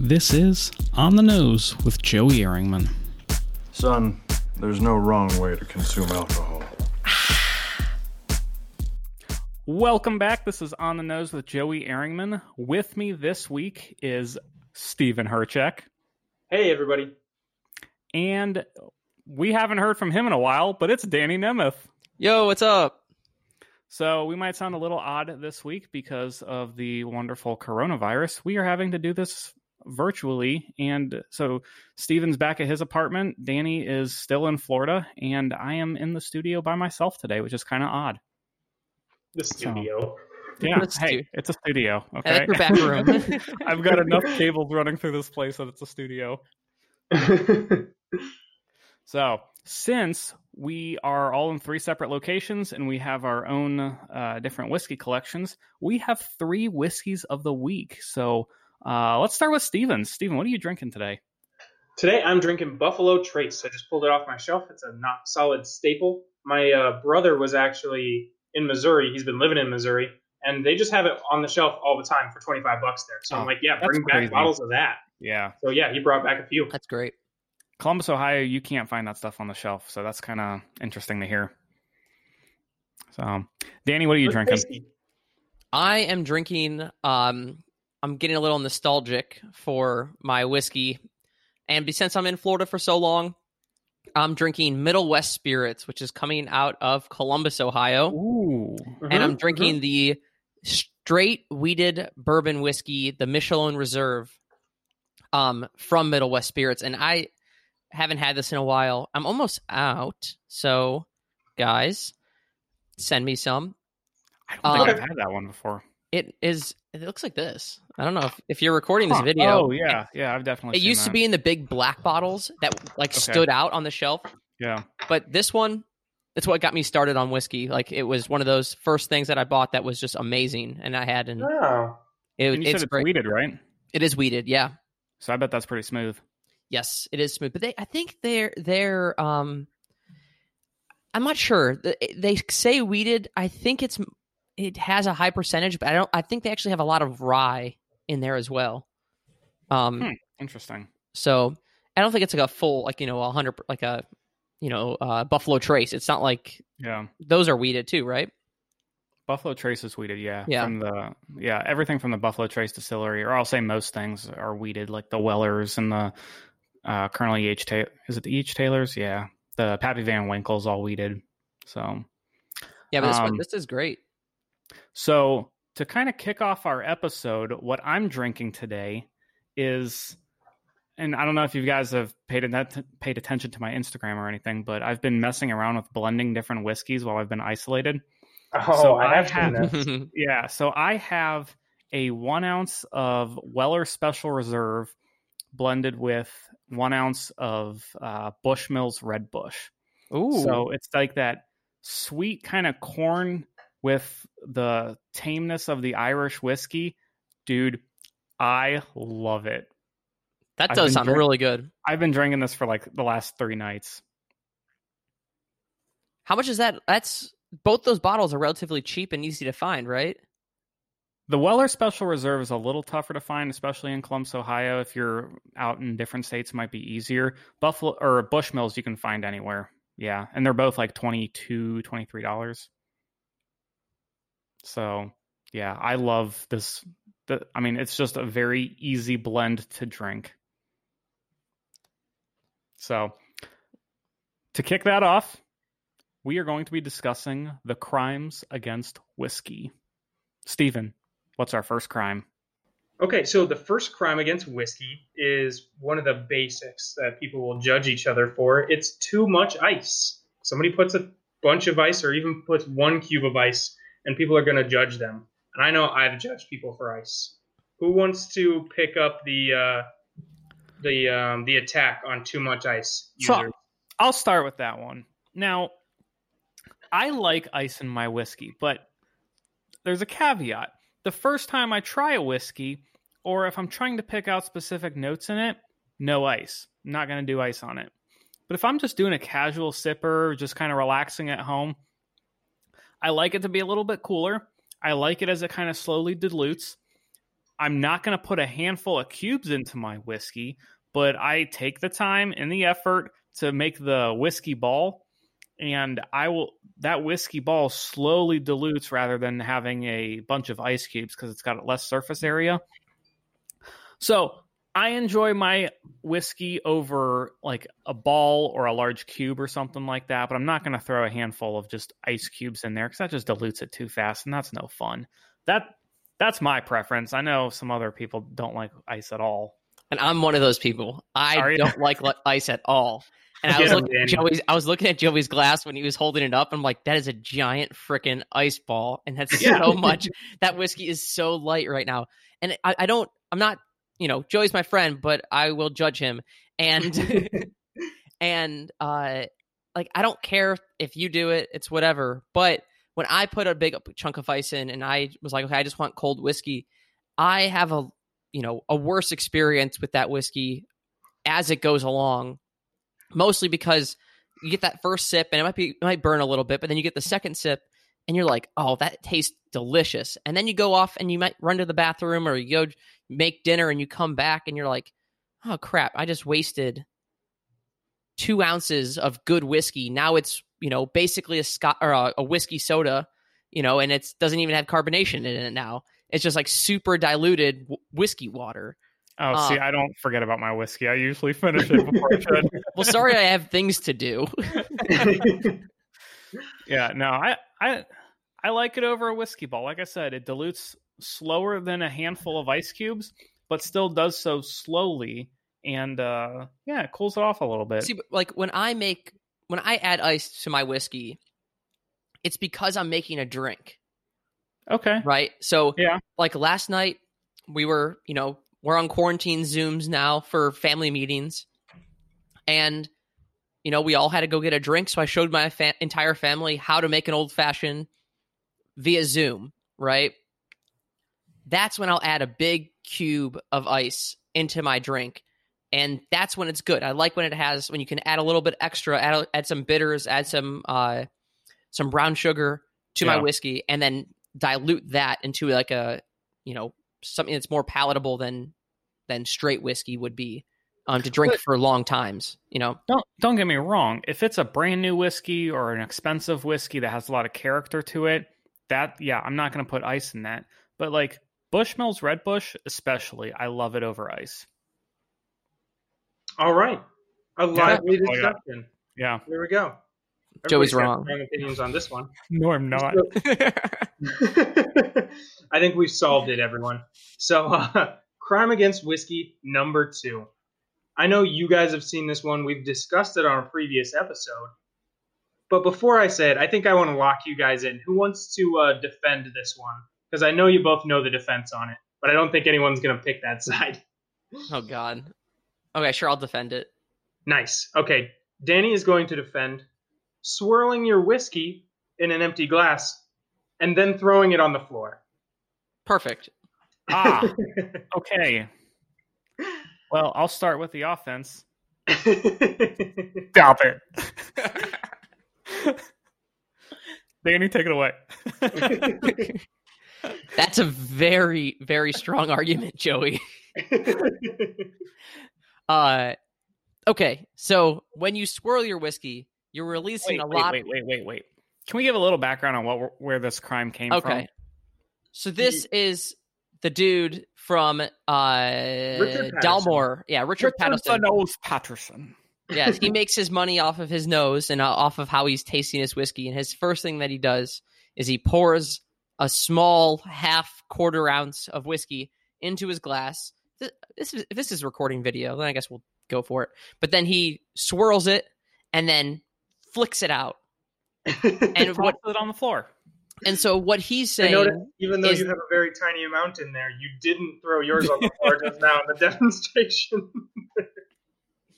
This is On the Nose with Joey Ehrringman. Son, there's no wrong way to consume alcohol. Welcome back. This is On the Nose with Joey Ehrringman. With me this week is Stephen Herchek. Hey, everybody. And we haven't heard from him in a while, but it's Danny Nemeth. Yo, what's up? So we might sound a little odd this week because of the wonderful coronavirus. We are having to do this virtually. And so Steven's back at his apartment. Danny is still in Florida, and I am in the studio by myself today, which is kind of odd. The studio. Yeah, Let's hey, do- it's a studio. I Okay, like your back room. I've got enough cables running through this place that it's a studio. So, since we are all in three separate locations and we have our own uh, different whiskey collections, we have three whiskeys of the week. So, uh, let's start with Steven. Steven, what are you drinking today? Today I'm drinking Buffalo Trace. I just pulled it off my shelf. It's a not solid staple. My uh, brother was actually in Missouri. He's been living in Missouri, and they just have it on the shelf all the time for 25 bucks there. So Oh, I'm like, yeah, that's bring back crazy. bottles of that. Yeah, So yeah, he brought back a few. That's great. Columbus, Ohio, you can't find that stuff on the shelf. So, that's kind of interesting to hear. So, Danny, what are you Looks drinking? tasty. I am drinking. Um, I'm getting a little nostalgic for my whiskey, and since I'm in Florida for so long, I'm drinking Middle West Spirits, which is coming out of Columbus, Ohio, Ooh, and I'm drinking mhm. the straight wheated bourbon whiskey, the Michelone Reserve, um, from Middle West Spirits, and I haven't had this in a while. I'm almost out, so guys, send me some. I don't think Um, I've had that one before. It is. It looks like this. I don't know if, if you're recording this Huh. video. Oh, yeah, yeah, I've definitely It seen used to be in the big black bottles that like Okay. stood out on the shelf, Yeah. but this one, it's what got me started on whiskey. Like it was one of those first things that I bought that was just amazing, and I had, and Oh, it, And you it's said it's wheated, right? It is wheated, yeah. So I bet that's pretty smooth. Yes, it is smooth. But they, I think they're they're. um I'm not sure. They they say wheated. I think it's it has a high percentage, but I don't. I think they actually have a lot of rye in there as well. Um. Hmm. Interesting. So I don't think it's like a full, like you know, a hundred, like a, you know, uh, Buffalo Trace. It's not like Yeah. those are wheated too, right? Buffalo Trace is wheated, yeah. Yeah. From the yeah, everything from the Buffalo Trace distillery, or I'll say most things are wheated, like the Wellers and the uh Colonel E. H. Taylor. Is it the E. H. Taylors? Yeah. The Pappy Van Winkle's all wheated. So Yeah, but this one, Um, this is great. So, to kind of kick off our episode, what I'm drinking today is, and I don't know if you guys have paid atten- paid attention to my Instagram or anything, but I've been messing around with blending different whiskeys while I've been isolated. oh, So I I have have- seen this. Yeah, so I have a one ounce of Weller Special Reserve blended with one ounce of uh, Bushmills Red Bush. Ooh, So it's like that sweet kind of corn with the tameness of the Irish whiskey. Dude, I love it. that does sound drink- really good. I've been drinking this for like the last three nights. How much is that? That's both those bottles are relatively cheap and easy to find, right? The Weller Special Reserve is a little tougher to find, especially in Columbus, Ohio. If you're out in different states, it might be easier. Buffalo or Bushmills, you can find anywhere. Yeah, and they're both like 22 $23. So, yeah, I love this. The, I mean, it's just a very easy blend to drink. So, to kick that off, we are going to be discussing the crimes against whiskey. Stephen, what's our first crime? Okay, so the first crime against whiskey is one of the basics that people will judge each other for. It's too much ice. Somebody puts a bunch of ice or even puts one cube of ice, and people are going to judge them. And I know I've judged people for ice. Who wants to pick up the uh, the um, the attack on too much ice? So- I'll start with that one. Now, I like ice in my whiskey, but there's a caveat. The first time I try a whiskey, or if I'm trying to pick out specific notes in it, no ice. I'm not going to do ice on it. But if I'm just doing a casual sipper, just kind of relaxing at home, I like it to be a little bit cooler. I like it as it kind of slowly dilutes. I'm not going to put a handful of cubes into my whiskey, but I take the time and the effort to make the whiskey ball and I will that whiskey ball slowly dilutes rather than having a bunch of ice cubes because it's got less surface area. So I enjoy my whiskey over like a ball or a large cube or something like that, but I'm not going to throw a handful of just ice cubes in there because that just dilutes it too fast, and that's no fun. That that's my preference. I know some other people don't like ice at all. And I'm one of those people. I don't like ice at all. And I was looking at. Joey's. I was looking at Joey's glass when he was holding it up. I'm like, that is a giant freaking ice ball, and that's Yeah. so much. That whiskey is so light right now, and I, I don't. I'm not. You know, Joey's my friend, but I will judge him. And and uh, like I don't care if you do it. It's whatever. But when I put a big chunk of ice in, and I was like, okay, I just want cold whiskey. I have a you know a worse experience with that whiskey as it goes along mostly because you get that first sip and it might be it might burn a little bit but then you get the second sip and you're like oh that tastes delicious and then you go off and you might run to the bathroom or you go make dinner and you come back and you're like oh crap i just wasted two ounces of good whiskey now it's you know basically a scot or a, a whiskey soda you know and it doesn't even have carbonation in it now it's just like super diluted w- whiskey water Oh, Uh, see, I don't forget about my whiskey. I usually finish it before I should. well sorry i have things to do Yeah, no, I I I like it over a whiskey ball. Like I said, it dilutes slower than a handful of ice cubes, but still does so slowly and uh yeah, it cools it off a little bit. See, like when I make when I add ice to my whiskey, it's because I'm making a drink, okay. right? So Yeah. like last night we were, you know, we're on quarantine Zooms now for family meetings, and you know we all had to go get a drink. So I showed my fa- entire family how to make an old fashioned via Zoom, right? That's when I'll add a big cube of ice into my drink. And that's when it's good. I like when it has when you can add a little bit extra, add add some bitters, add some uh some brown sugar to my whiskey, and then dilute that into like a you know something that's more palatable than than straight whiskey would be um to drink But- for long times. You know, Don't don't get me wrong. If it's a brand new whiskey or an expensive whiskey that has a lot of character to it, that yeah, I'm not going to put ice in that. But like Bushmills Red Bush, especially, I love it over ice. All right. A lively yeah. discussion. Yeah. There we go. Joey's Everybody's got wrong. opinions on this one. No, I'm not. I think we've solved it, everyone. So, uh, Crime Against Whiskey number two. I know you guys have seen this one. We've discussed it on a previous episode. But before I say it, I think I want to lock you guys in. Who wants to uh, defend this one? Because I know you both know the defense on it, but I don't think anyone's going to pick that side. oh God. Okay, sure, I'll defend it. Nice. Okay, Danny is going to defend swirling your whiskey in an empty glass and then throwing it on the floor. Perfect. Ah, okay. Well, I'll start with the offense. Stop it. Danny, take it away. That's a very, very strong argument, Joey. Uh okay, so when you swirl your whiskey, you're releasing wait, a wait, lot wait, wait, wait, wait. Can we give a little background on what where this crime came from? Okay. So this is the dude from uh Dalmore. Yeah, Richard, Paterson. Nose Paterson. yes, he makes his money off of his nose and uh, off of how he's tasting his whiskey. And his first thing that he does is he pours a small half quarter ounce of whiskey into his glass. This is if this is recording video, then I guess we'll go for it. But then he swirls it and then flicks it out. And what? Tossed it on the floor. And so what he's I saying, noticed, even though is- you have a very tiny amount in there, you didn't throw yours on the floor just now in the demonstration.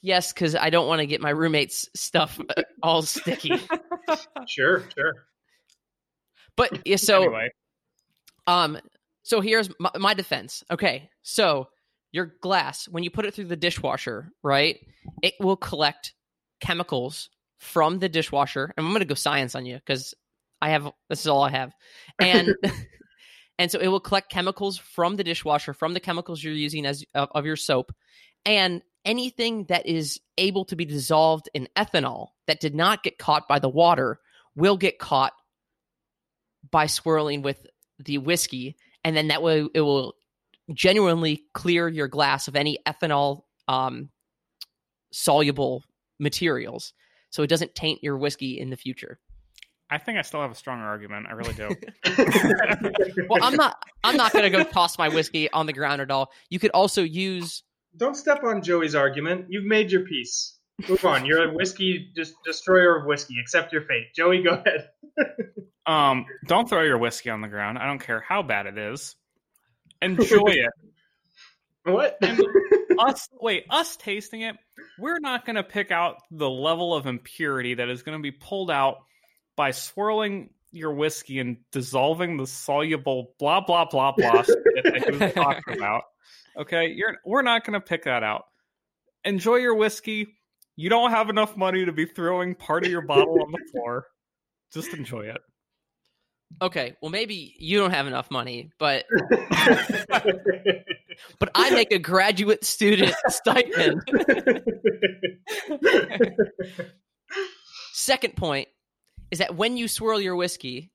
yes, because I don't want to get my roommate's stuff uh, all sticky. sure, sure. But yeah, so anyway, Um, so here's my, my defense. Okay, so your glass, when you put it through the dishwasher, right, it will collect chemicals from the dishwasher. And I'm going to go science on you because I have this is all I have, and and so it will collect chemicals from the dishwasher, from the chemicals you're using as of, of your soap, and anything that is able to be dissolved in ethanol that did not get caught by the water will get caught by swirling with the whiskey, and then that way it will genuinely clear your glass of any ethanol um, soluble materials, so it doesn't taint your whiskey in the future. I think I still have a stronger argument. I really do. Well, I'm not. I'm not going to go toss my whiskey on the ground at all. You could also use. Don't step on Joey's argument. You've made your peace. Move on. You're a whiskey dis- destroyer of whiskey. Accept your fate. Joey, go ahead. um, don't throw your whiskey on the ground. I don't care how bad it is. Enjoy it. What? Us, wait, us tasting it, we're not going to pick out the level of impurity that is going to be pulled out by swirling your whiskey and dissolving the soluble blah blah blah blah that talking about. Okay, you're we're not going to pick that out. Enjoy your whiskey. You don't have enough money to be throwing part of your bottle on the floor. Just enjoy it. Okay, well maybe you don't have enough money, but but I make a graduate student stipend. Second point is that when you swirl your whiskey,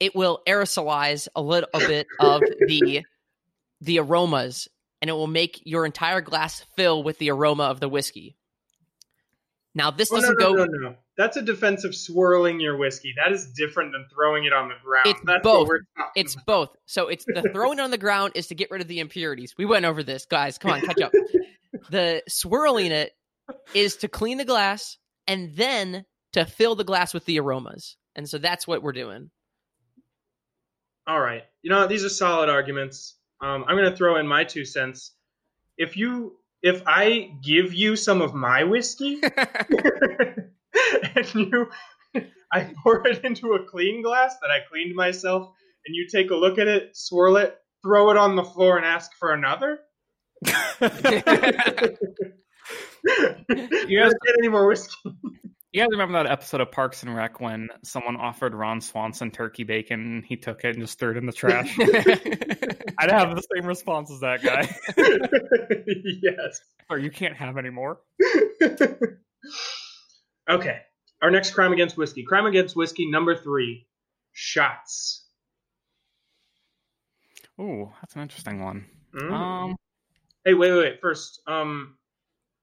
it will aerosolize a little bit of the the aromas and it will make your entire glass fill with the aroma of the whiskey. Now this Oh, doesn't no, go no, no. That's a defense of swirling your whiskey. That is different than throwing it on the ground. It's That's both. What we're talking It's about. both. So it's the throwing on the ground is to get rid of the impurities. We went over this, guys. Come on, catch up. the swirling it is to clean the glass and then to fill the glass with the aromas. And so that's what we're doing. All right. You know, these are solid arguments. Um, I'm going to throw in my two cents. If you, if I give you some of my whiskey, and you, I pour it into a clean glass that I cleaned myself, and you take a look at it, swirl it, throw it on the floor, and ask for another. you guys- get any more whiskey. You guys remember that episode of Parks and Rec when someone offered Ron Swanson turkey bacon and he took it and just threw it in the trash? I'd have the same response as that guy. yes. or you can't have any more. okay. Our next crime against whiskey. Crime against whiskey number three shots. Oh, that's an interesting one. Mm. Um, hey, wait, wait, wait. First, um,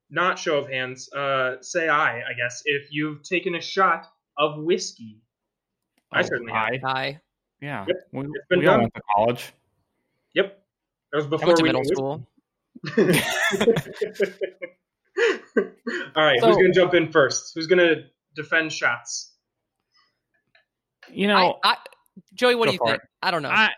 not show of hands. Uh, say I, I guess, if you've taken a shot of whiskey. I oh, certainly have. I, Hi. yeah. Yep, We, it's been we all went to college. Yep. That was I before went to we middle school. whiskey. All right, who's gonna jump in first? Who's gonna defend shots? You know, I, I, Joey, what do you for think? I don't know. I,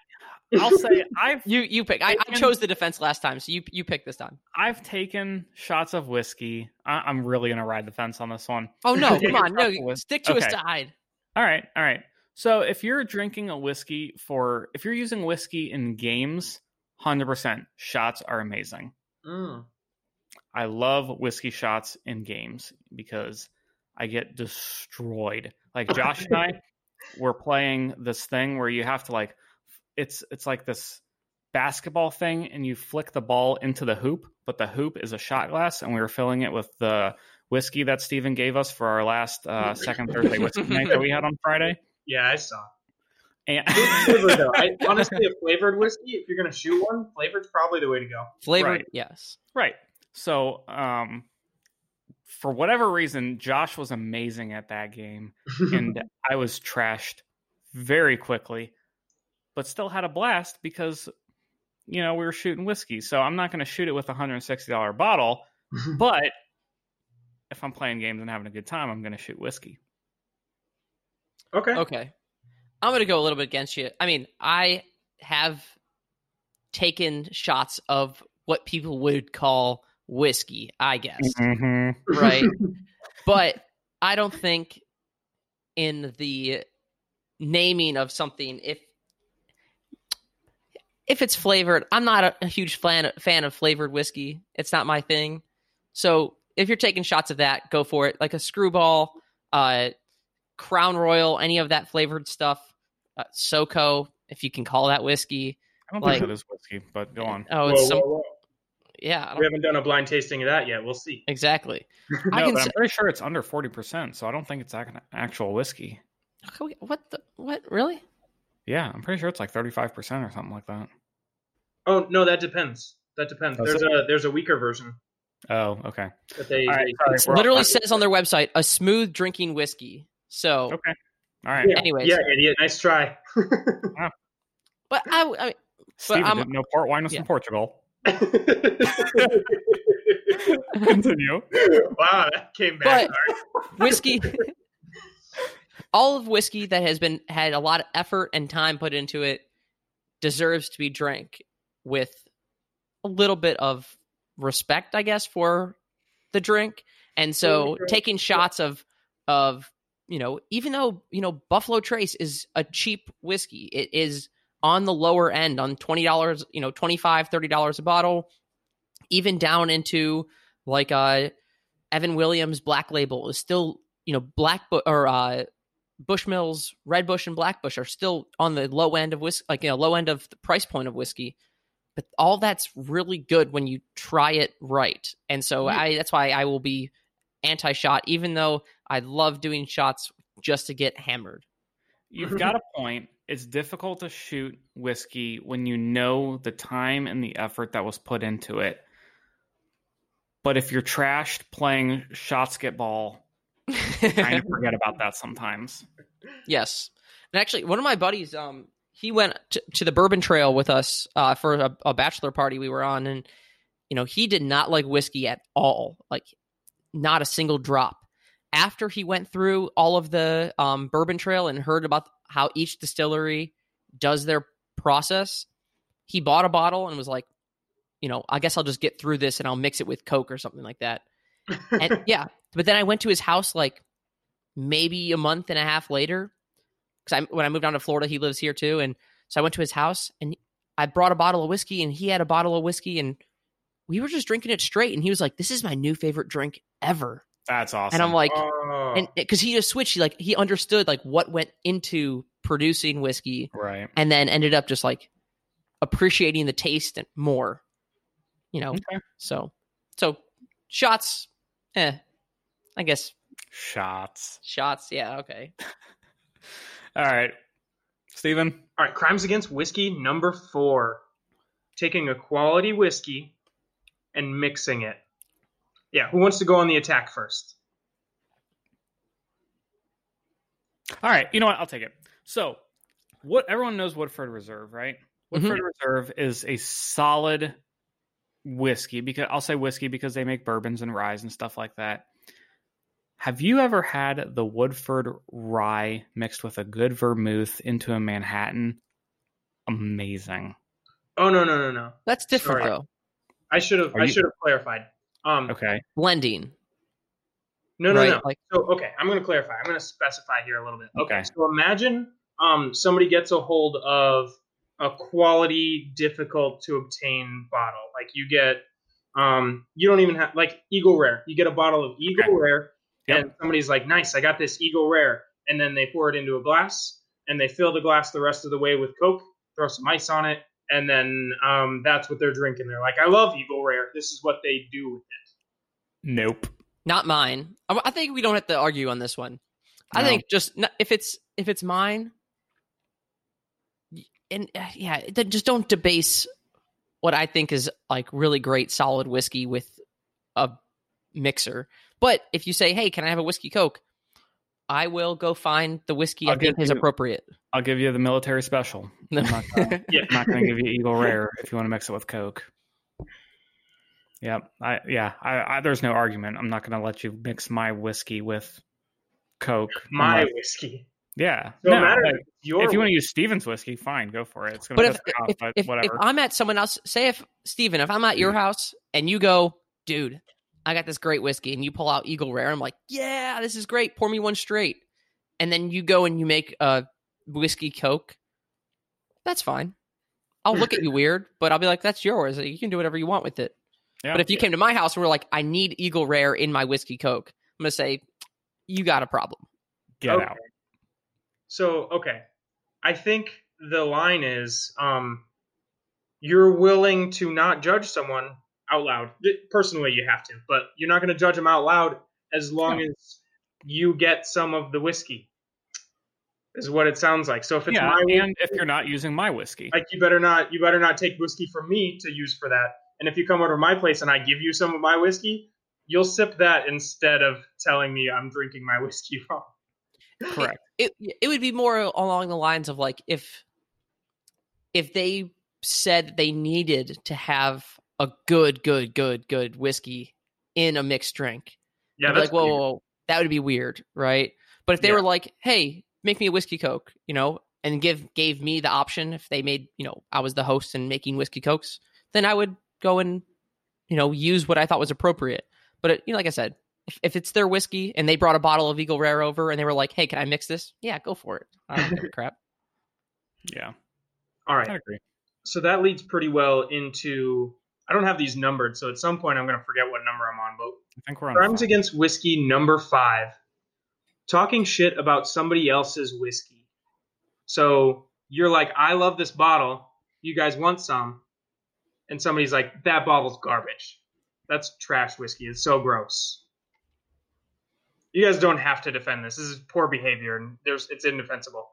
I'll say I've you you pick. I, I chose the defense last time, so you you pick this time. I've taken shots of whiskey. I, I'm really gonna ride the fence on this one. Oh no, come on, no, stick to Okay. a side. All right, all right. So if you're drinking a whiskey for, if you're using whiskey in games, hundred percent shots are amazing. Mm. I love whiskey shots in games because I get destroyed. Like Josh and I were playing this thing where you have to like it's it's like this basketball thing and you flick the ball into the hoop, but the hoop is a shot glass and we were filling it with the whiskey that Steven gave us for our last uh, second Thursday whiskey night that we had on Friday. Yeah, I saw. And flavored though. I, honestly, a flavored whiskey, if you're gonna shoot one, flavored's probably the way to go. Flavored, Right. yes. Right. So, um, for whatever reason, Josh was amazing at that game, and I was trashed very quickly, but still had a blast because, you know, we were shooting whiskey. So I'm not going to shoot it with a hundred and sixty dollar bottle, but if I'm playing games and having a good time, I'm going to shoot whiskey. okay. Okay. I'm going to go a little bit against you. I mean, I have taken shots of what people would call whiskey, I guess. Mm-hmm. Right. but I don't think in the naming of something if if it's flavored, I'm not a, a huge fan fan of flavored whiskey. It's not my thing. So if you're taking shots of that, go for it. Like a screwball, uh, Crown Royal, any of that flavored stuff, uh, SoCo. if you can call that whiskey. I don't Like- think that is whiskey, but go on. Oh, Whoa, it's some, whoa, whoa. Yeah, We haven't done a blind tasting of that yet. We'll see. exactly. No, I can but s- I'm pretty sure it's under forty percent, so I don't think it's ac- actual whiskey. Okay, What the what? Really? Yeah, I'm pretty sure it's like thirty-five percent or something like that. Oh no, that depends. That depends. Does There's it? a there's a weaker version Oh, okay. that they. All right, they- sorry, It literally topic. says on their website a smooth drinking whiskey. So, Okay. All right. yeah, anyways. yeah, idiot. Nice try. but I, I mean, Steven I'm- didn't know port wine was yeah. from Portugal. Wow, that came back. But- whiskey all of whiskey that has been had a lot of effort and time put into it deserves to be drank with a little bit of respect i guess for the drink and so Sure. taking shots of of you know even though you know buffalo trace is a cheap whiskey it is on the lower end on $20 you know 25 $30 a bottle even down into like uh Evan Williams Black Label is still, you know, Black Bu- or uh, Bushmills Red Bush and Black Bush are still on the low end of whiskey, like you know, low end of the price point of whiskey. But all that's really good when you try it right, and so Yeah. I that's why I will be anti-shot, even though I love doing shots just to get hammered. You've got a point. It's difficult to shoot whiskey when you know the time and the effort that was put into it. But if you're trashed playing shots get ball, kind of forget about that sometimes. Yes. And actually, one of my buddies, um, he went to, to the Bourbon Trail with us uh, for a, a bachelor party we were on, and you know he did not like whiskey at all, like not a single drop. After he went through all of the um, Bourbon Trail and heard about how each distillery does their process, he bought a bottle and was like, you know, I guess I'll just get through this and I'll mix it with Coke or something like that. And yeah, but then I went to his house like maybe a month and a half later because I when I moved down to Florida, he lives here too, and so I went to his house and I brought a bottle of whiskey and he had a bottle of whiskey and we were just drinking it straight. And he was like, "This is my new favorite drink ever," That's awesome. and I'm like, Oh. and because he just switched, he like he understood like what went into producing whiskey right. and then ended up just like appreciating the taste and more, you know. Okay. So so shots, eh, I guess Shots. shots, yeah, okay. All right. Steven? All right, crimes against whiskey number four: taking a quality whiskey and mixing it. Yeah, who wants to go on the attack first? All right, you know what? I'll take it. So, what everyone knows Woodford Reserve, right? Mm-hmm. Woodford Reserve is a solid whiskey because I'll say whiskey because they make bourbons and ryes and stuff like that. Have you ever had the Woodford rye mixed with a good vermouth into a Manhattan? Amazing. Oh no no no no! That's different Sorry. though. I should have I should have clarified. Um, Okay. Blending. no no right? no. Like So okay, I'm going to clarify. I'm going to specify here a little bit. Okay. Okay. So imagine um somebody gets a hold of a quality, difficult to obtain bottle. Like you get um you don't even have like Eagle Rare. You get a bottle of Eagle Okay. Rare, Yep. and somebody's like, "Nice, I got this Eagle Rare," and then they pour it into a glass and they fill the glass the rest of the way with Coke, throw some ice on it, and then um that's what they're drinking. They're like, "I love Eagle Rare. This is what they do with it." Nope. not mine. I I think we don't have to argue on this one. I think just if it's if it's mine, and uh, yeah, then just don't debase what I think is like really great solid whiskey with a mixer. But if you say, "Hey, can I have a whiskey coke?" I will go find the whiskey i I'll think give is you- appropriate. I'll give you the military special. I'm not gonna, Yeah. I'm not going to give you Eagle Rare if you want to mix it with Coke. Yep. I yeah. I, I there's no argument. I'm not going to let you mix my whiskey with Coke. My unless- whiskey. yeah. No, No, matter like, if it's your if you want to use Steven's whiskey, fine, go for it. It's going but to if piss off, if, but if, if whatever. I'm at someone else, say if Steven, if I'm at your mm. house and you go, dude, I got this great whiskey, and you pull out Eagle Rare, I'm like, yeah, this is great. Pour me one straight, and then you go and you make a whiskey Coke. That's fine. I'll look at you weird, but I'll be like, that's yours. You can do whatever you want with it. yeah. But if you came to my house and were like, I need Eagle Rare in my whiskey Coke, I'm gonna say, you got a problem. get Okay. out. So, okay. I think the line is um, you're willing to not judge someone out loud. Personally, you have to, but you're not going to judge them out loud as long No. as you get some of the whiskey. Is what it sounds like. So if it's yeah, my whiskey, and if you're not using my whiskey, like you better not you better not take whiskey from me to use for that. And if you come over to my place and I give you some of my whiskey, you'll sip that instead of telling me I'm drinking my whiskey wrong. correct. it it would be more along the lines of like if if they said they needed to have a good good good good whiskey in a mixed drink. Yeah, that's like whoa, whoa whoa that would be weird right? But if they Yeah. were like hey make me a whiskey coke you know and give gave me the option if they made you know i was the host and making whiskey cokes then i would go and you know use what i thought was appropriate. But it, you know like i said if, if it's their whiskey and they brought a bottle of eagle rare over and they were like hey can i mix this? Yeah go for it. I don't give a crap. Yeah, All right. I agree. So that leads pretty well into I don't have these numbered, so at some point I'm gonna forget what number I'm on, but I think we're on. Crimes five. Against Whiskey number five. Talking shit about somebody else's whiskey. So you're like, I love this bottle. You guys want some? And somebody's like, that bottle's garbage. That's trash whiskey. It's so gross. You guys don't have to defend this. This is poor behavior, and there's it's indefensible.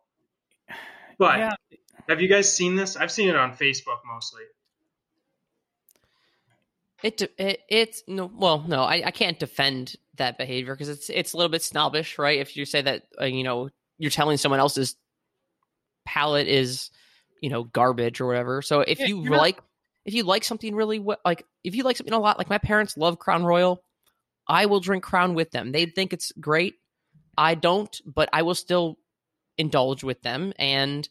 But yeah, have you guys seen this? I've seen it on Facebook mostly. It, it it's no well no I, I can't defend that behavior because it's it's a little bit snobbish right? If you say that uh, you know you're telling someone else's palate is you know garbage or whatever. So if Yeah, you you're not- like if you like something really like if you like something a lot like my parents love Crown Royal I will drink Crown with them. They think it's great. I don't but I will still indulge with them. And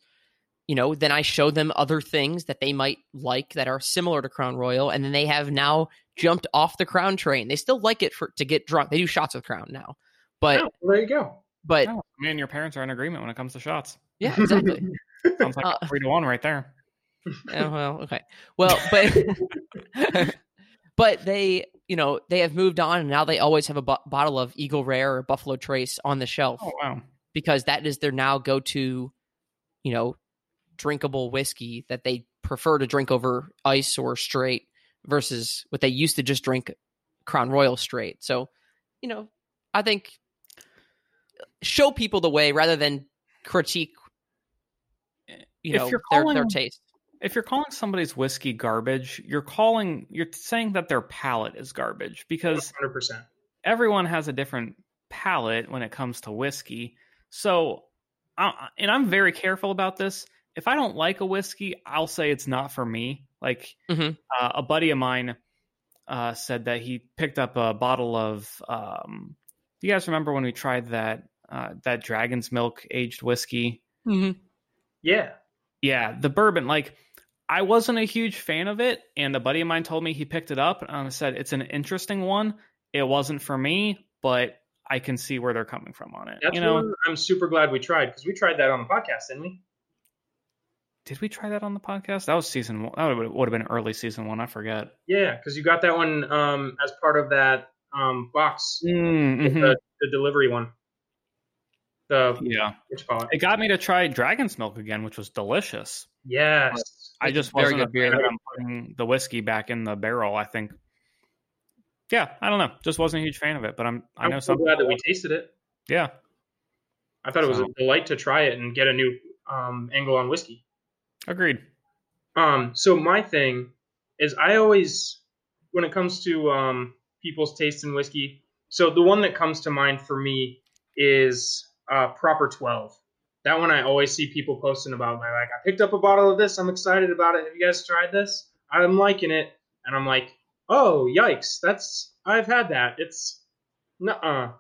you know, then I show them other things that they might like that are similar to Crown Royal, and then they have now jumped off the Crown train. They still like it for to get drunk. They do shots with Crown now, but Oh, there you go. but no, me and your parents are in agreement when it comes to shots. yeah, exactly. Sounds like Uh, three to one right there. Yeah, well, okay. Well, but but they, you know, they have moved on, and now they always have a bo- bottle of Eagle Rare or Buffalo Trace on the shelf Oh wow. because that is their now go to, you know, drinkable whiskey that they prefer to drink over ice or straight versus what they used to just drink Crown Royal straight. So, you know, I think show people the way rather than critique, you If know, you're their, calling- their taste. If you're calling somebody's whiskey garbage, you're calling you're saying that their palate is garbage because 100%. everyone has a different palate when it comes to whiskey. So, uh, and I'm very careful about this. If I don't like a whiskey, I'll say it's not for me. Like Mhm. uh, a buddy of mine uh, said that he picked up a bottle of. Um, do you guys remember when we tried that uh, that dragon's milk aged whiskey? Mm-hmm. Yeah. Yeah, the bourbon. Like, I wasn't a huge fan of it, and a buddy of mine told me he picked it up, and I said it's an interesting one. It wasn't for me, but I can see where they're coming from on it. That's you know, I'm super glad we tried because we tried that on the podcast, didn't we? Did we try that on the podcast? That was season one. That would, would have been early season one. I forget. Yeah, because you got that one um, as part of that um, box, Mm, the, the delivery one. The Yeah, what you call it? it got me to try dragon's milk again, which was delicious. Yes. I just very wasn't a good beer. of putting the whiskey back in the barrel. I think. Yeah, I don't know. Just wasn't a huge fan of it, but I'm. I I'm know so glad that we tasted it. Yeah, I thought it was So- a delight to try it and get a new um, angle on whiskey. Agreed. Um, so my thing is I always, when it comes to um, people's taste in whiskey, so the one that comes to mind for me is uh, Proper 12. That one I always see people posting about. They're like, I picked up a bottle of this. I'm excited about it. Have you guys tried this? I'm liking it. And I'm like, oh, yikes. That's, I've had that. It's, nuh-uh.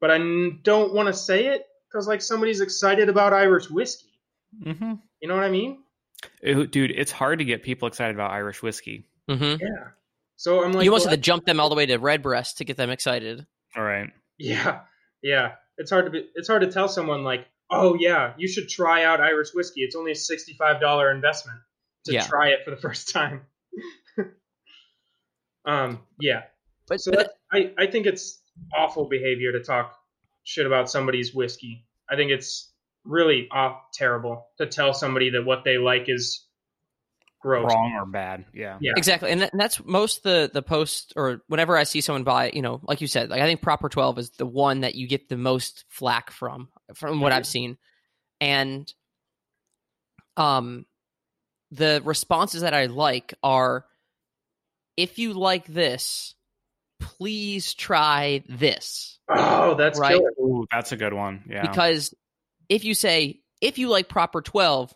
But I n- don't want to say it because like somebody's excited about Irish whiskey. Mm-hmm. You know what I mean? Dude, it's hard to get people excited about Irish whiskey. Mm-hmm. Yeah. So I'm like, you must well, have to jump them all the way to Redbreast to get them excited. All right. Yeah, yeah. It's hard to be, it's hard to tell someone like, oh yeah, you should try out Irish whiskey. It's only a sixty five dollar investment to Yeah. try it for the first time. um, yeah. But, So but that, I I think it's awful behavior to talk shit about somebody's whiskey. I think it's really off terrible to tell somebody that what they like is gross. Wrong or bad. Yeah. Yeah. Exactly, and, that, and that's most the the post or whenever I see someone buy, you know, like you said, like I think Proper Twelve is the one that you get the most flack from, from what I've seen, and um, the responses that I like are, if you like this, please try this, Oh, that's Right. Ooh, that's a good one. Yeah. because if you say if you like Proper Twelve,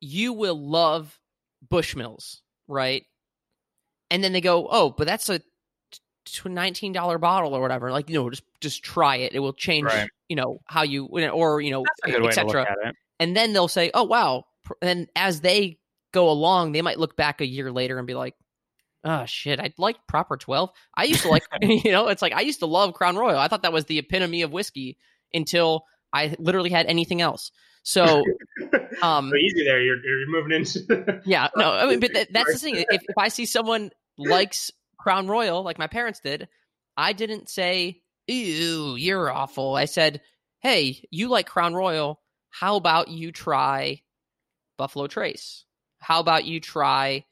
you will love Bushmills, right? And then they go, oh, but that's a nineteen dollar bottle or whatever. Like, you know, just just try it. It will change, Right. you know, how you or you know, that's a good way to look etc. And then they'll say, oh wow. And as they go along, they might look back a year later and be like, oh shit, I like Proper Twelve. I used to like, you know, it's like I used to love Crown Royal. I thought that was the epitome of whiskey until I literally had anything else. So, um, So easy there. You're, you're moving into. yeah, no, I mean, but that, that's the thing. If, if I see someone likes Crown Royal, like my parents did, I didn't say, "Ew, you're awful." I said, "Hey, you like Crown Royal? How about you try Buffalo Trace? How about you try?"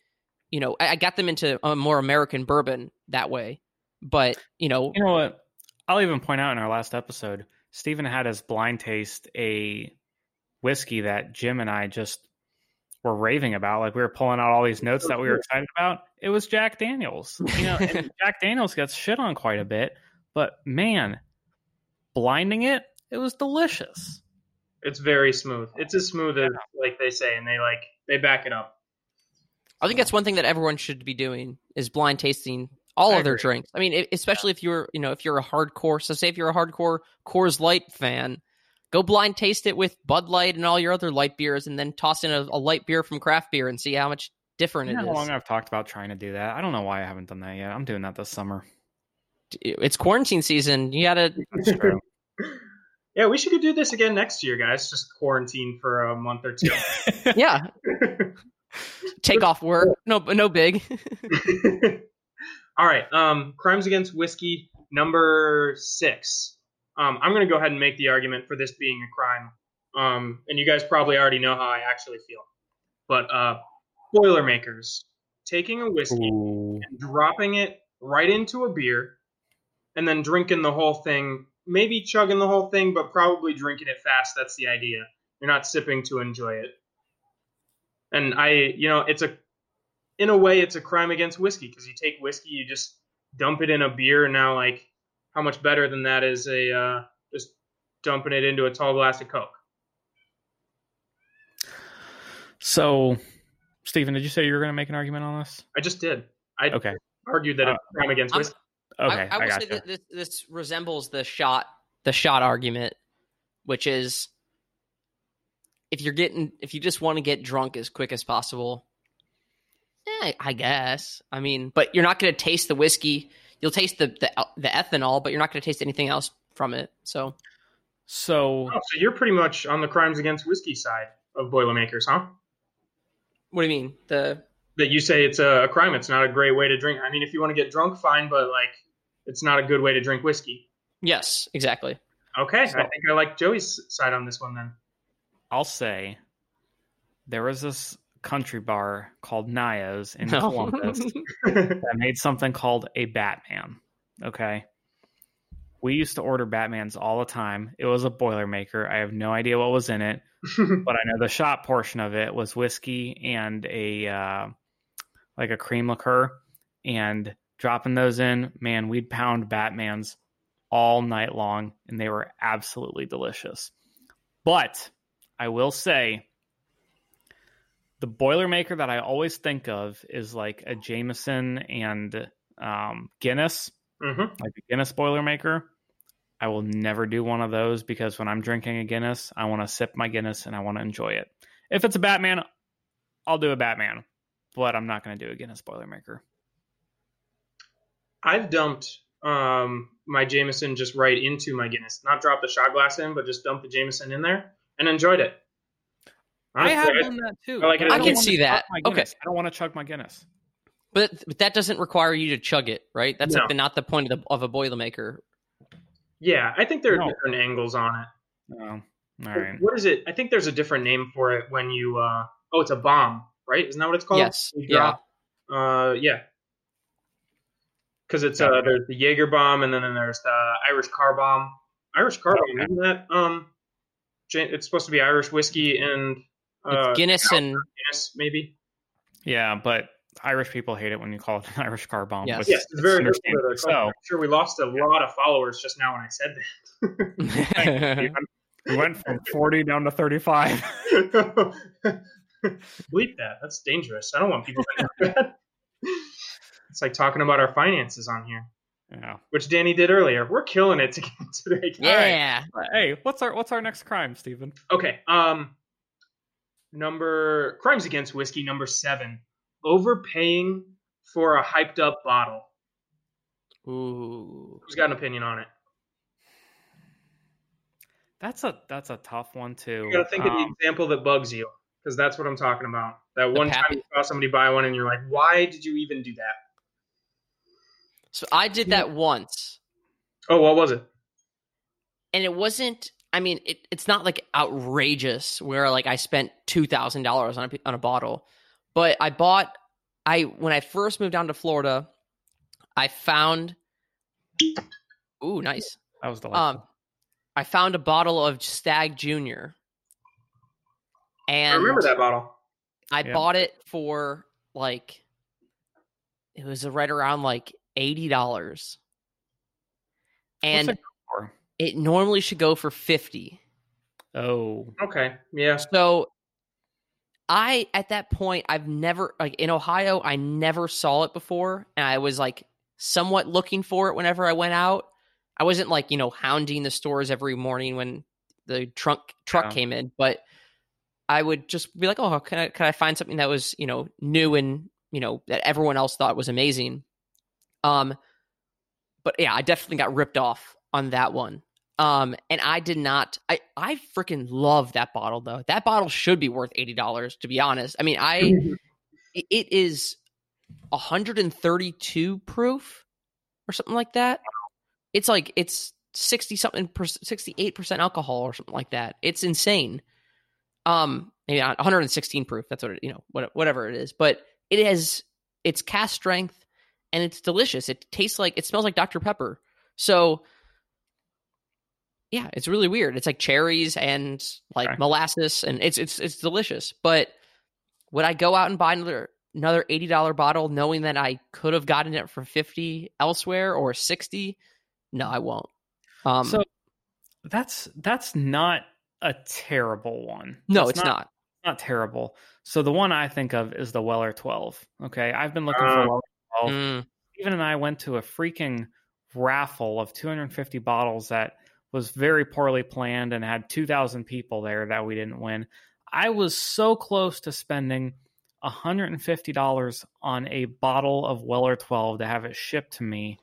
You know, I, I got them into a more American bourbon that way, but you know, You know what? I'll even point out in our last episode, Stephen had us blind taste a whiskey that Jim and I just were raving about. Like we were pulling out all these notes that we were excited about. It was Jack Daniels. You know, and Jack Daniels gets shit on quite a bit, but man, blinding it, it was delicious. it's very smooth. It's as smooth as like they say, and they like they back it up. I think that's one thing that everyone should be doing is blind tasting all I of their agree. drinks. I mean, especially if you're, you know, if you're a hardcore. So, say if you're a hardcore Coors Light fan, go blind taste it with Bud Light and all your other light beers, and then toss in a, a light beer from craft beer and see how much different You know it how is. long I've talked about trying to do that. I don't know why I haven't done that yet. I'm doing that this summer. It's quarantine season. You gotta. That's true. Yeah, we should do this again next year, guys. Just quarantine for a month or two. Yeah, take off work. No, no big. All right. Um, crimes against whiskey number six. Um, I'm going to go ahead and make the argument for this being a crime. Um, and you guys probably already know how I actually feel. But uh, Boilermakers taking a whiskey Ooh. and dropping it right into a beer, and then drinking the whole thing. Maybe chugging the whole thing, but probably drinking it fast. That's the idea. You're not sipping to enjoy it. And I, you know, it's a, in a way, it's a crime against whiskey because you take whiskey, you just dump it in a beer, and now like, how much better than that is a uh, just dumping it into a tall glass of Coke? So, Stephen, did you say you were going to make an argument on this? I just did. I Okay. argued that it's a crime against I'm- whiskey. Okay, I, I, I will got say you. that this, this resembles the shot the shot argument, which is if you're getting if you just want to get drunk as quick as possible, I guess. I mean, but you're not going to taste the whiskey. You'll taste the, the the ethanol, but you're not going to taste anything else from it. So So, Oh, so you're pretty much on the crimes against whiskey side of Boilermakers, huh? what do you mean? The that you say it's a, a crime. It's not a great way to drink. I mean, if you want to get drunk, fine, but like, it's not a good way to drink whiskey. yes, exactly. Okay, So- I think I like Joey's side on this one then. I'll say there was this country bar called Nios in No. Columbus that made something called a Batman. Okay. We used to order Batmans all the time. It was a Boilermaker. I have no idea what was in it, but I know the shot portion of it was whiskey and a uh, like a cream liqueur. And dropping those in, man, we'd pound Batmans all night long, and they were absolutely delicious. But I will say, the Boilermaker that I always think of is like a Jameson and um, Guinness hmm like a Guinness Boilermaker. I will never do one of those because when I'm drinking a Guinness, I want to sip my Guinness and I want to enjoy it. If it's a Batman, I'll do a Batman, but I'm not going to do a Guinness Boilermaker. I've dumped um, my Jameson just right into my Guinness. Not drop the shot glass in, but just dump the Jameson in there and enjoyed it. I have Honestly, done that too. I like but. I can see that. Okay. I don't want to chug my Guinness. But, but that doesn't require you to chug it, right? That's No. like the, not the point of, the, of a Boilermaker. Yeah, I think there are No. different angles on it. No. All right. What is it? I think there's a different name for it when you. uh Oh, it's a bomb, right? Isn't that what it's called? Yes. Yeah. Uh, yeah. Because it's uh, there's the Jaeger bomb, and then, then there's the Irish car bomb. Irish car bomb, isn't that? Um, it's supposed to be Irish whiskey and It's Guinness and Guinness, maybe. Yeah, but Irish people hate it when you call it an Irish car bomb. Yes. Yes, it's very understandably different. I'm sure we lost a lot of followers just now when I said that. We went from 40 down to 35. that. Bleep that. That's dangerous. I don't want people to know that. It's like talking about our finances on here, yeah. which Danny did earlier. We're killing it today. yeah. Hey, what's our what's our next crime, Stephen? Okay. Um, number crimes against whiskey number seven. Overpaying for a hyped up bottle. Ooh. Who's got an opinion on it? That's a that's a tough one too. You got to think of the Um, example that bugs you, because that's what I'm talking about. That one time you saw somebody buy one and you're like, why did you even do that? So I did that once. Oh, what was it? and it wasn't i mean it, it's not like outrageous where like i spent $2000 on a, on a bottle but i bought i when i first moved down to florida i found ooh nice that was delightful. um i found a bottle of Stagg junior and I remember that bottle. I Yeah. bought it for like it was right around like eighty dollars, and What's it normally should go for fifty. Oh, Okay, yeah. So I at that point I've never like in Ohio I never saw it before and I was like somewhat looking for it whenever I went out. I wasn't like, you know, hounding the stores every morning when the trunk truck Yeah. came in, but I would just be like, "Oh, can I can I find something that was, you know, new and, you know, that everyone else thought was amazing." Um but yeah, I definitely got ripped off on that one. Um, and I did not. I I freaking love that bottle though. That bottle should be worth eighty dollars. To be honest, I mean, I it- it is hundred and thirty two proof or something like that. It's like it's sixty something sixty eight percent alcohol or something like that. It's insane. Um, maybe not one hundred and sixteen proof. That's what it, you know, what, whatever it is. But it has it's cast strength and it's delicious. It tastes like it smells like Dr Pepper. So yeah, it's really weird. It's like cherries and like Okay. molasses, and it's it's it's delicious. But would I go out and buy another another eighty dollar bottle, knowing that I could have gotten it for fifty elsewhere or sixty? No, I won't. Um, so that's that's not a terrible one. no, That's it's not. not terrible. So the one I think of is the Weller 12. Okay, I've been looking Uh, for Weller 12. Mm, Stephen and I went to a freaking raffle of 250 bottles that was very poorly planned and had 2,000 people there that we didn't win. I was so close to spending $150 on a bottle of Weller 12 to have it shipped to me.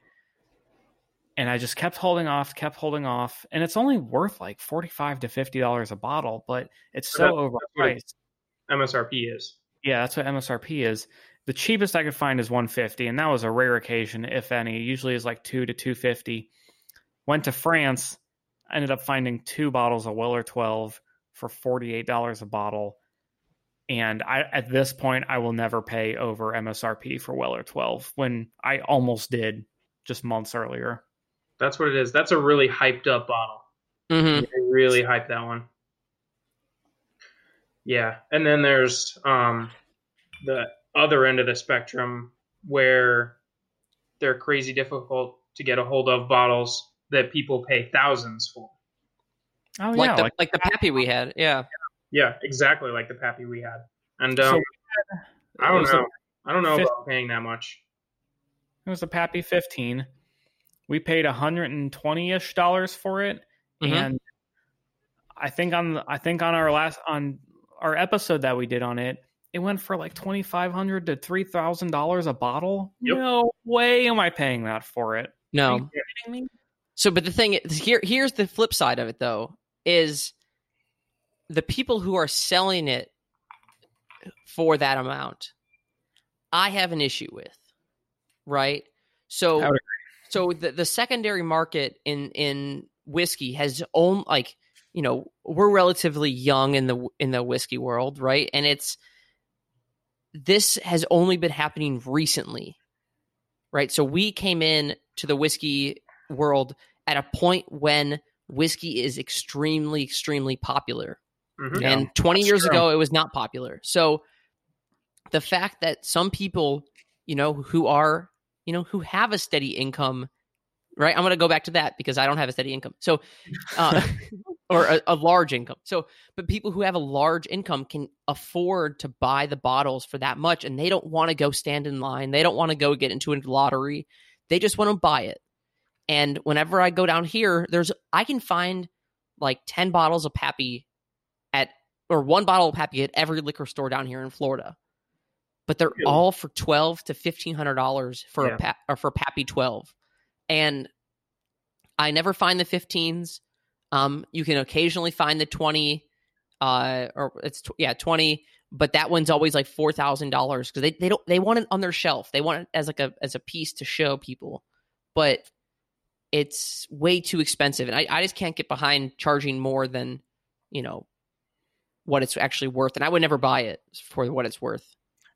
And I just kept holding off, kept holding off. And it's only worth like 45 to $50 a bottle, but it's so overpriced. MSRP is. Yeah, that's what MSRP is. The cheapest I could find is 150, and that was a rare occasion, if any. Usually is like two to 250. Went to France, ended up finding two bottles of Weller 12 for $48 a bottle. And I at this point I will never pay over MSRP for Weller 12 when I almost did just months earlier. That's what it is. That's a really hyped up bottle. mhm. They really hyped that one. Yeah, and then there's um, the other end of the spectrum where they're crazy difficult to get a hold of bottles that people pay thousands for. Oh like yeah, the like, like the pappy we had. Yeah. Yeah, exactly like the Pappy we had. And um, we I don't was know. a- I don't know fif- about paying that much. it was a Pappy 15. We paid 120ish dollars for it Mhm. and I think on I think on our last on our episode that we did on it, it went for like twenty five hundred to three thousand dollars a bottle. Yep. No way am I paying that for it. Are No. you kidding me? So, but the thing is, here, here's the flip side of it, though, is the people who are selling it for that amount, I have an issue with, right? So, so the, the secondary market in in whiskey has own like you know, we're relatively young in the in the whiskey world, right? And it's this has only been happening recently, right? So we came in to the whiskey world at a point when whiskey is extremely, extremely popular. Mhm. Yeah, and 20 years true. ago, it was not popular. So the fact that some people, you know, who are, you know, who have a steady income, right? I'm going to go back to that because I don't have a steady income. So, uh, or a, a large income. So, but people who have a large income can afford to buy the bottles for that much and they don't want to go stand in line. They don't want to go get into a lottery. They just want to buy it. And whenever I go down here, there's I can find like 10 bottles of Pappy at or one bottle of Pappy at every liquor store down here in Florida. But they're Really? all for 12 to 1500 dollars for Yeah. a pa- or for Pappy 12. And I never find the 15s. Um you can occasionally find the 20 uh or it's tw- yeah, 20 but that one's always like four thousand dollars because they, they don't they want it on their shelf. They want it as like a as a piece to show people, but it's way too expensive, and I, I just can't get behind charging more than you know what it's actually worth. And I would never buy it for what it's worth.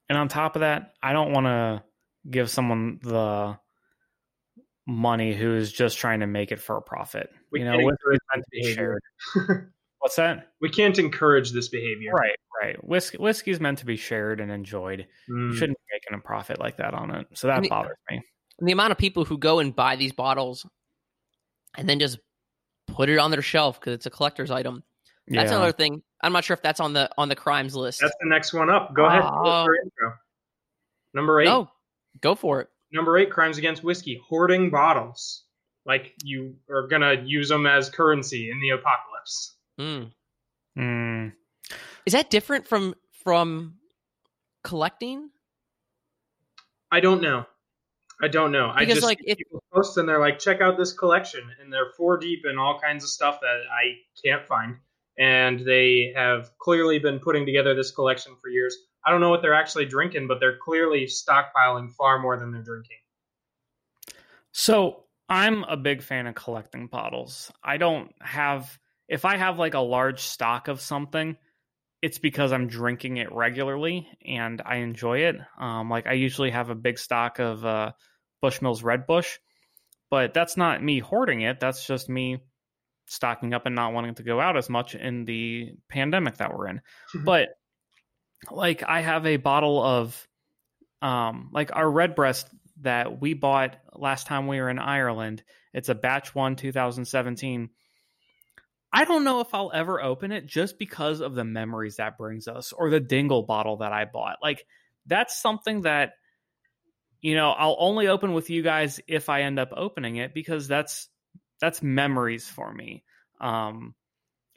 And on top of that, I don't want to give someone the money who's just trying to make it for a profit. We you know, can't whiskey is meant to be shared. What's that? we can't encourage this behavior. Right, right. Whiskey whiskey is meant to be shared and enjoyed. Mm. You shouldn't be making a profit like that on it. So that And the- bothers me. And the amount of people who go and buy these bottles and then just put it on their shelf because it's a collector's item. That's yeah. another thing. I'm not sure if that's on the on the crimes list. That's the next one up. Go ahead. Oh. Your intro? Number eight. No, go for it. Number eight, crimes against whiskey. Hoarding bottles. Like you are gonna use them as currency in the apocalypse. Mm. Mm, Is that different from from collecting? I don't know. I don't know. I Because, just like, see if- people post and they're like, check out this collection, and they're four deep in all kinds of stuff that I can't find. And they have clearly been putting together this collection for years. I don't know what they're actually drinking, but they're clearly stockpiling far more than they're drinking. So I'm a big fan of collecting bottles. I don't have if I have like a large stock of something, it's because I'm drinking it regularly and I enjoy it. Um, like I usually have a big stock of uh, Bushmills Red Bush, but that's not me hoarding it. That's just me stocking up and not wanting to go out as much in the pandemic that we're in. but like I have a bottle of um like our Redbreast that we bought last time we were in Ireland. It's a batch 1 2017. I don't know if I'll ever open it just because of the memories that brings us or the Dingle bottle that I bought. Like that's something that you know, I'll only open with you guys if I end up opening it because that's that's memories for me. Um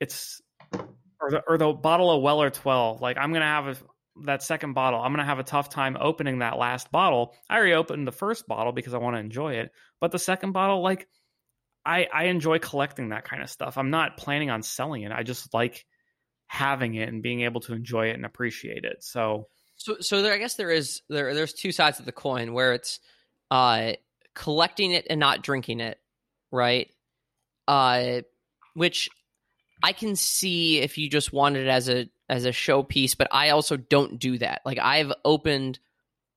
it's or the or the bottle of Weller 12. Like I'm to have a that second bottle, I'm gonna have a tough time opening that last bottle. I already opened the first bottle because I want to enjoy it, but the second bottle, like I I enjoy collecting that kind of stuff. I'm not planning on selling it. I just like having it and being able to enjoy it and appreciate it. So So, so there, I guess there is there. There's two sides of the coin where it's uh, collecting it and not drinking it, right? Uh, which I can see if you just wanted it as a as a showpiece, but I also don't do that. Like I've opened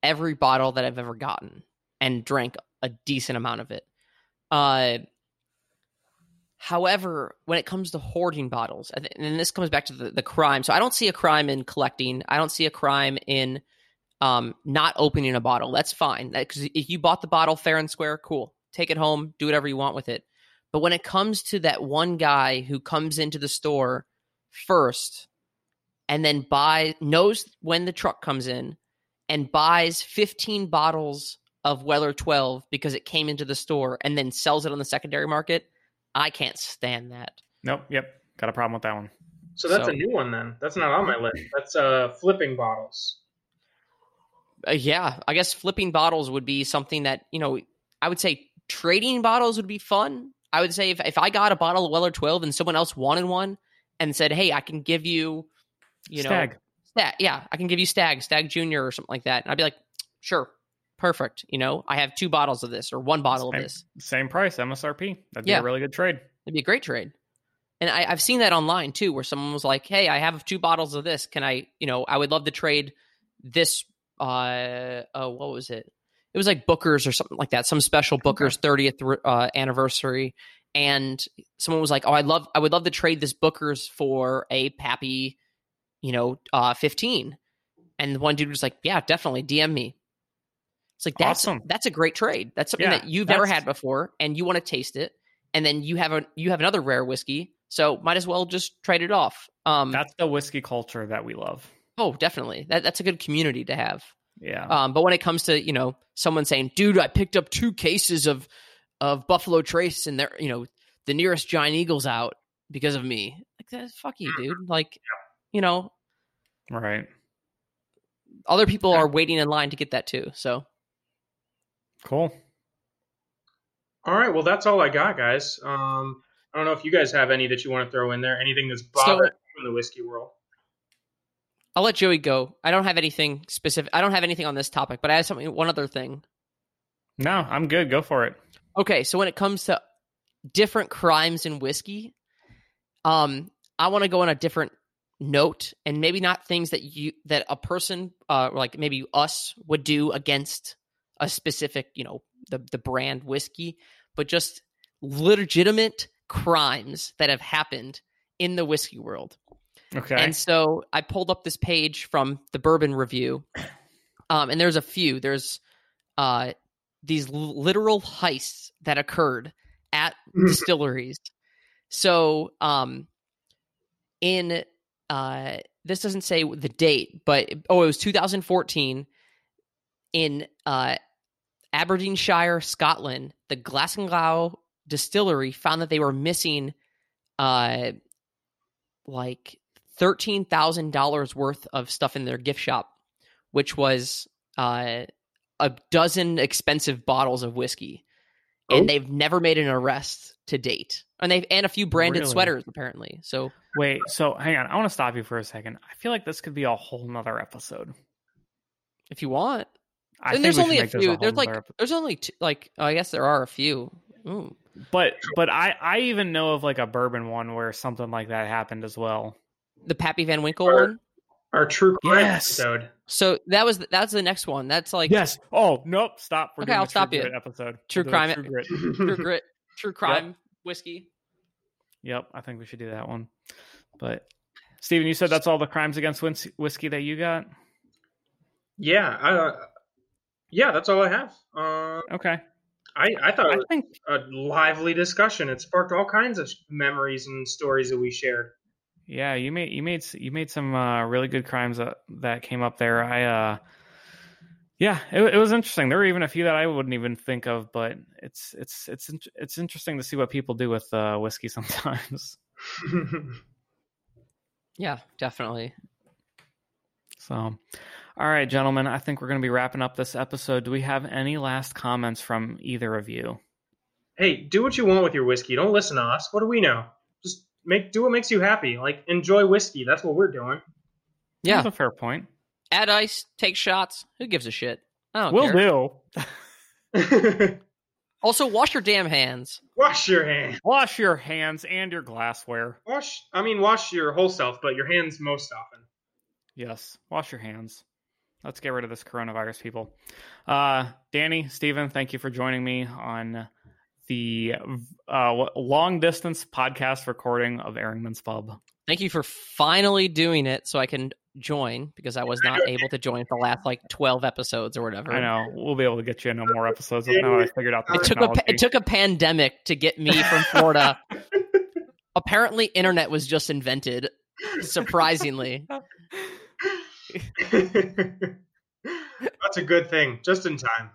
every bottle that I've ever gotten and drank a decent amount of it. Uh, however, when it comes to hoarding bottles, and this comes back to the, the crime. So I don't see a crime in collecting. I don't see a crime in um, not opening a bottle. That's fine. Because if you bought the bottle fair and square, cool. Take it home. Do whatever you want with it. But when it comes to that one guy who comes into the store first and then buy knows when the truck comes in and buys 15 bottles of Weller 12 because it came into the store and then sells it on the secondary market, I can't stand that. nope, yep, got a problem with that one. So that's So- a new one then. That's not on my list. That's uh flipping bottles. Uh, yeah, I guess flipping bottles would be something that, you know, I would say trading bottles would be fun. I would say if, if I got a bottle of Weller 12 and someone else wanted one and said, hey, I can give you, you know, Stagg. Stagg, yeah, I can give you Stagg, Stagg Junior, or something like that. And I'd be like, sure, perfect. You know, I have two bottles of this or one bottle Same. of this. Same price, MSRP. That'd be a really good trade. It'd be a great trade. and I, I've seen that online too, where someone was like, "Hey, I have two bottles of this. Can I, you know, I would love to trade this. Uh, uh what was it? It was like Booker's or something like that, some special Booker's thirtieth uh, anniversary." And someone was like, "Oh, I love, I would love to trade this Booker's for a Pappy, you know, uh, fifteen. And one dude was like, "Yeah, definitely, DM me." It's like that's Awesome. that's a great trade. That's something Yeah, that you've never had before, and you want to taste it, and then you have a you have another rare whiskey, so might as well just trade it off. Um, That's the whiskey culture that we love. oh, definitely, that that's a good community to have. Yeah. Um, but when it comes to you know someone saying, "Dude, I picked up two cases of of Buffalo Trace, and they're you know the nearest Giant Eagle's out because of me," like that, fuck you, dude. Like, you know, right. other people are waiting in line to get that too. So Cool. All right, well, that's all I got, guys. Um, I don't know if you guys have any that you want to throw in there. Anything that's bothered you in the whiskey world. I'll let Joey go. I don't have anything specific. I don't have anything on this topic, but I have something. One other thing. No, I'm good. Go for it. Okay, so when it comes to different crimes in whiskey, um, I want to go on a different note, and maybe not things that you that a person, uh, like maybe us would do against a specific, you know, the the brand whiskey, but just legitimate crimes that have happened in the whiskey world. Okay. And so I pulled up this page from the Bourbon Review, um, and there's a few. There's uh, these literal heists that occurred at distilleries. So, um, in uh, this doesn't say the date, but oh, it was 2014 in uh, Aberdeenshire, Scotland. The Glasgow distillery found that they were missing, uh, like thirteen thousand dollars worth of stuff in their gift shop, which was uh, a dozen expensive bottles of whiskey, Oh. and they've never made an arrest to date. And they've and a few branded Really? sweaters apparently. So Wait, so hang on. I want to stop you for a second. I feel like this could be a whole nother episode. if you want, I and think there's only a few. whole There's like nother episode. there's only two, like I guess there are a few. Ooh. but but I I even know of like a bourbon one where something like that happened as well. The Pappy Van Winkle Sure. one. Our true crime Yes. episode. So that was that's the next one. That's like yes. Oh nope. Stop. We're Okay, doing I'll stop you. Episode. True We'll crime- True Grit. true grit, true crime whiskey. Yep. I think we should do that one. But Stephen, you said that's all the crimes against whiskey that you got. yeah, I, yeah, that's all I have. Uh, Okay. I, I thought I was think a lively discussion. It sparked all kinds of memories and stories that we shared. Yeah, you made you made you made some uh, really good crimes that that came up there. I uh, yeah, it, it was interesting. There were even a few that I wouldn't even think of, but it's it's it's it's interesting to see what people do with uh, whiskey sometimes. Yeah, definitely. So, all right, gentlemen, I think we're going to be wrapping up this episode. Do we have any last comments from either of you? hey, do what you want with your whiskey. Don't listen to us. What do we know? Just make do what makes you happy. Like enjoy whiskey. That's what we're doing. Yeah, That's a fair point. add ice, take shots. Who gives a shit? I don't We'll care. do. Also, wash your damn hands. wash your hands. Wash your hands and your glassware. Wash. I mean, wash your whole self, but your hands most often. Yes, wash your hands. Let's get rid of this coronavirus, people. Uh, Danny, Steven, thank you for joining me on the uh, long distance podcast recording of Erringman's Pub. Thank you for finally doing it, so I can join because I was not able to join for the last like twelve episodes or whatever. I know we'll be able to get you into more episodes now I figured out the It took a technology. it took a pandemic to get me from Florida. Apparently, internet was just invented. Surprisingly, That's a good thing. Just in time.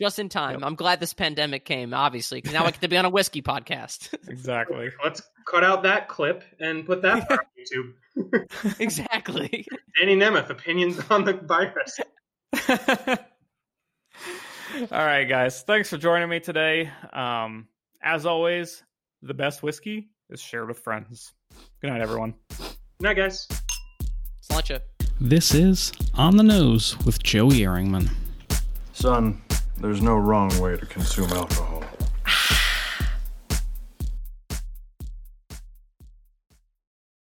just in time. I'm glad this pandemic came. Obviously, because now I get to be on a whiskey podcast. exactly. Let's cut out that clip and put that on YouTube. exactly. Danny Nemeth, opinions on the virus. All right, guys. Thanks for joining me today. Um, as always, the best whiskey is shared with friends. Good night, everyone. Good night, guys. Sláinte. This is On the Nose with Joey Erringman. Son, there's no wrong way to consume alcohol.